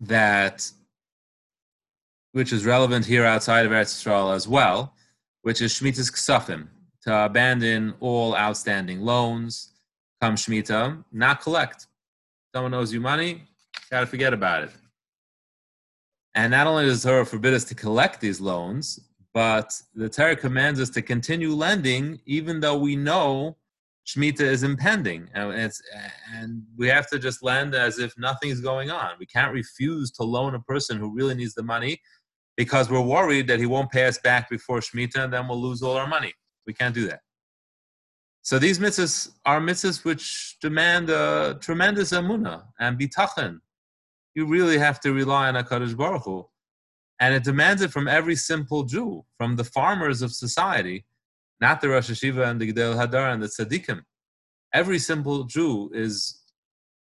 that which is relevant here outside of Eretz Yisrael as well, which is Shemitah's Ksafim, to abandon all outstanding loans, come Shemitah, not collect. Someone owes you money, got to forget about it. And not only does the Torah forbid us to collect these loans, but the Torah commands us to continue lending even though we know Shemitah is impending. And, it's, and we have to just lend as if nothing is going on. We can't refuse to loan a person who really needs the money because we're worried that he won't pay us back before Shemitah and then we'll lose all our money. We can't do that. So these mitzvahs are mitzvahs which demand a tremendous amunah and bitachon. You really have to rely on HaKadosh Baruch Hu. And it demands it from every simple Jew, from the farmers of society, not the Roshei Yeshiva and the Gedolei Hador and the Tzaddikim. Every simple Jew is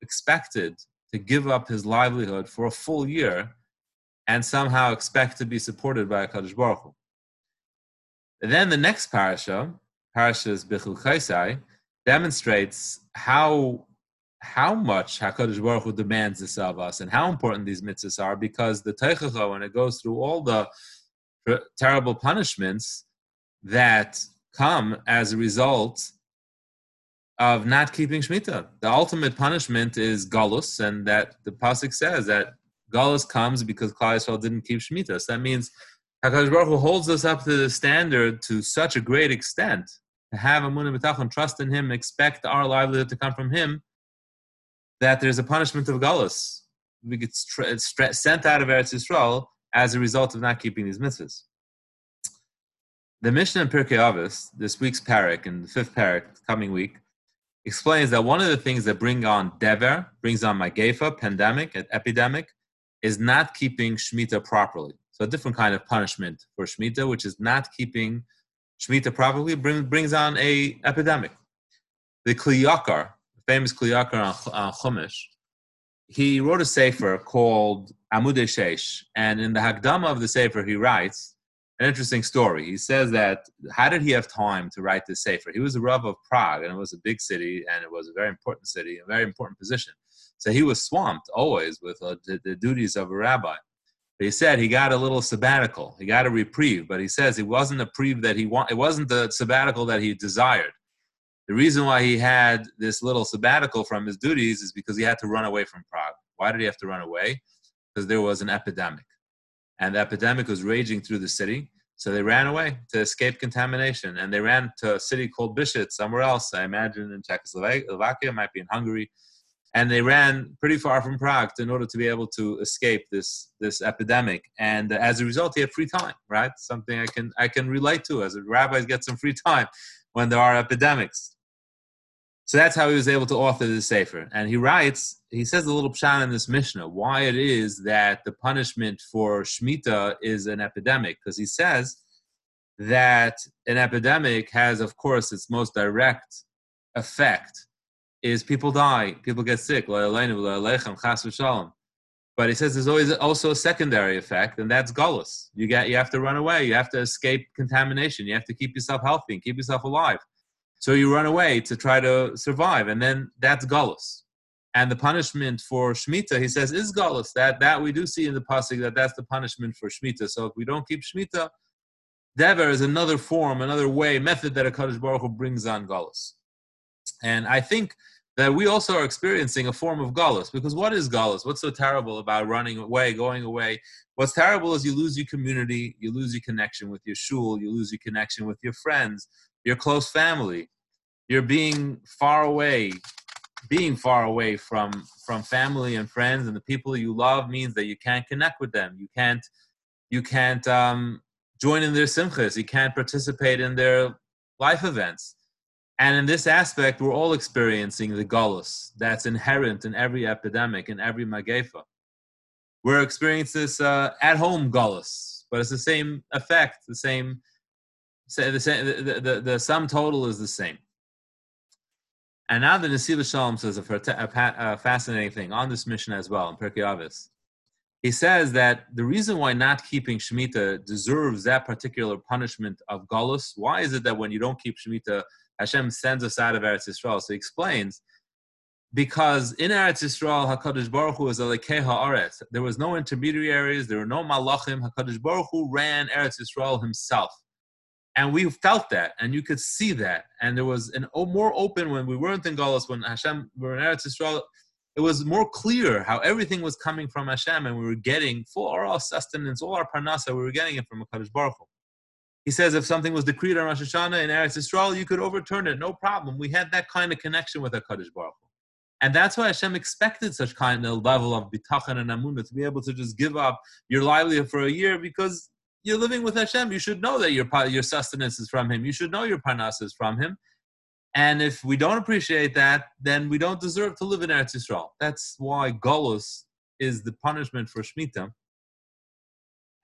expected to give up his livelihood for a full year and somehow expect to be supported by HaKadosh Baruch Hu. then the next parasha, Parashas Bechukosai, demonstrates how how much Hakadosh Baruch Hu demands this of us and how important these mitzvahs are, because the Tochacha, when it goes through all the terrible punishments that come as a result of not keeping Shemitah. The ultimate punishment is Galus, and that the Pasuk says that Galus comes because Klal Yisrael didn't keep Shemitah. So that means Hakadosh Baruch Hu holds us up to the standard to such a great extent to have a Bitachon, trust in Him, expect our livelihood to come from Him, that there's a punishment of galus. We get sent out of Eretz Yisrael as a result of not keeping these mitzvahs. The Mishnah in Pirkei Avos, this week's parak, and the fifth parak coming week, explains that one of the things that bring on dever, brings on magefa, pandemic, an epidemic, is not keeping shmita properly. So a different kind of punishment for shmita, which is not keeping shmita properly, bring, brings on a epidemic. The Kli Yakar, famous Kli Yakar on, on Chumash, he wrote a sefer called Amudei Sheish, and in the Hakdama of the sefer, he writes an interesting story. He says that how did he have time to write this sefer? He was a Rav of Prague, and it was a big city, and it was a very important city, a very important position. So he was swamped always with uh, the, the duties of a rabbi. But he said he got a little sabbatical. He got a reprieve, but he says it wasn't a reprieve that he want. It wasn't the sabbatical that he desired. The reason why he had this little sabbatical from his duties is because he had to run away from Prague. Why did he have to run away? Because there was an epidemic. And the epidemic was raging through the city. So they ran away to escape contamination. And they ran to a city called Bishit, somewhere else. I imagine in Czechoslovakia, might be in Hungary. And they ran pretty far from Prague in order to be able to escape this, this epidemic. And as a result, he had free time, right? Something I can, I can relate to as a rabbi get some free time when there are epidemics. So that's how he was able to author the Sefer. And he writes, he says a little pshat in this Mishnah, why it is that the punishment for Shemitah is an epidemic. Because he says that an epidemic has, of course, its most direct effect is people die, people get sick. But he says there's always also a secondary effect, and that's gullus. You get you have to run away, you have to escape contamination, you have to keep yourself healthy and keep yourself alive. So you run away to try to survive, and then that's galus. And the punishment for shmita, he says, is galus. That that we do see in the pasuk that that's the punishment for shmita. So if we don't keep shmita, dever is another form, another way, method that Hakadosh Baruch Hu brings on galus. And I think that we also are experiencing a form of galus because what is galus? What's so terrible about running away, going away? What's terrible is you lose your community, you lose your connection with your shul, you lose your connection with your friends, your close family. You're being far away. Being far away from from family and friends and the people you love means that you can't connect with them. You can't you can't um, join in their simchas. You can't participate in their life events. And in this aspect we're all experiencing the gullus that's inherent in every epidemic in every magefa. We're experiencing this uh, at home gullus but it's the same effect the same the, same the, the, the sum total is the same and now the Nesiv Shalom says a, a, fascinating thing on this Mishnah as well in Pirkei Avos. He says that the reason why not keeping Shemitah deserves that particular punishment of Galus, why is it that when you don't keep Shemitah, Hashem sends us out of Eretz Yisrael? So he explains because in Eretz Yisrael, Hakadosh Baruch Hu was a lekei haaretz. There was no intermediaries. There were no malachim. Hakadosh Baruch Hu ran Eretz Yisrael himself, and we felt that, and you could see that. And there was an oh, more open when we weren't in Galus, when Hashem were in Eretz Yisrael. It was more clear how everything was coming from Hashem, and we were getting for all our sustenance, all our parnasa, we were getting it from Hakadosh Baruch Hu. He says if something was decreed on Rosh Hashanah in Eretz Yisrael, you could overturn it, no problem. We had that kind of connection with Hakadosh Baruch Hu. And that's why Hashem expected such kind of level of bitachon and amunah to be able to just give up your livelihood for a year because you're living with Hashem. You should know that your your sustenance is from Him. You should know your parnas is from Him. And if we don't appreciate that, then we don't deserve to live in Eretz Yisrael. That's why Golus is the punishment for Shemitah.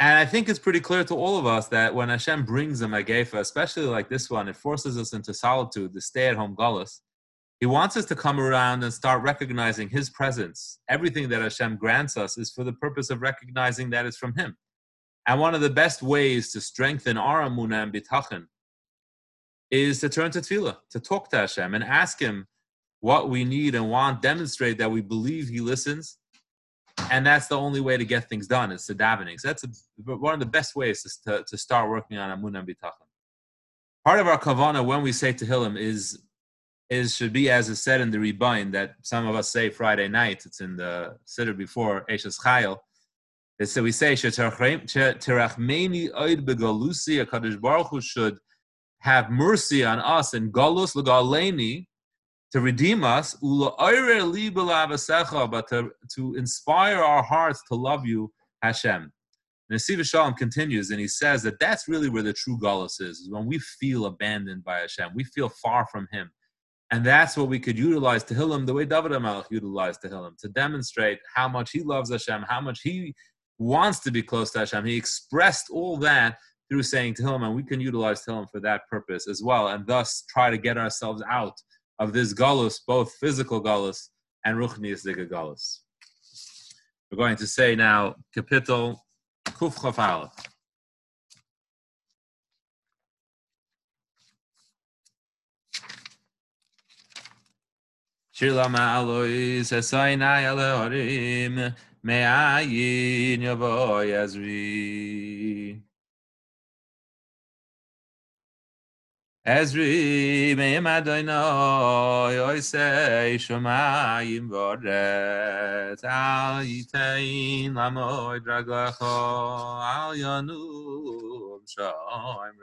And I think it's pretty clear to all of us that when Hashem brings a Magefa, especially like this one, it forces us into solitude, the stay at home Golus. He wants us to come around and start recognizing His presence. Everything that Hashem grants us is for the purpose of recognizing that it's from Him. And one of the best ways to strengthen our amunah and bitachon is to turn to tefillah, to talk to Hashem and ask Him what we need and want, demonstrate that we believe He listens. And that's the only way to get things done is to davening. So that's a, one of the best ways to, to start working on amunah and bitachon. Part of our kavana when we say Tehillim is is should be as is said in the Ribono that some of us say Friday night. It's in the Siddur before Eshes Chayil. So we say Terachmeni Oid Begalusi. Hakadosh Baruch Hu should have mercy on us and Galus Legaleni to redeem us, but to, to inspire our hearts to love you, Hashem. Nesiv Shalom continues, and he says that that's really where the true Galus is, is when we feel abandoned by Hashem, we feel far from Him. And that's what we could utilize to Tehillim the way David HaMelech utilized Tehillim to demonstrate how much he loves Hashem, how much he wants to be close to Hashem. He expressed all that through saying Tehillim, and we can utilize Tehillim for that purpose as well, and thus try to get ourselves out of this galus, both physical galus and ruchnius diga galus. We're going to say now, capital Kuf Shir lama alois alehorim me'ayin yavo yazri. Ezri me'im adoinoi oisei shomayim voret al yitein lamoid raglacho al yanum shoim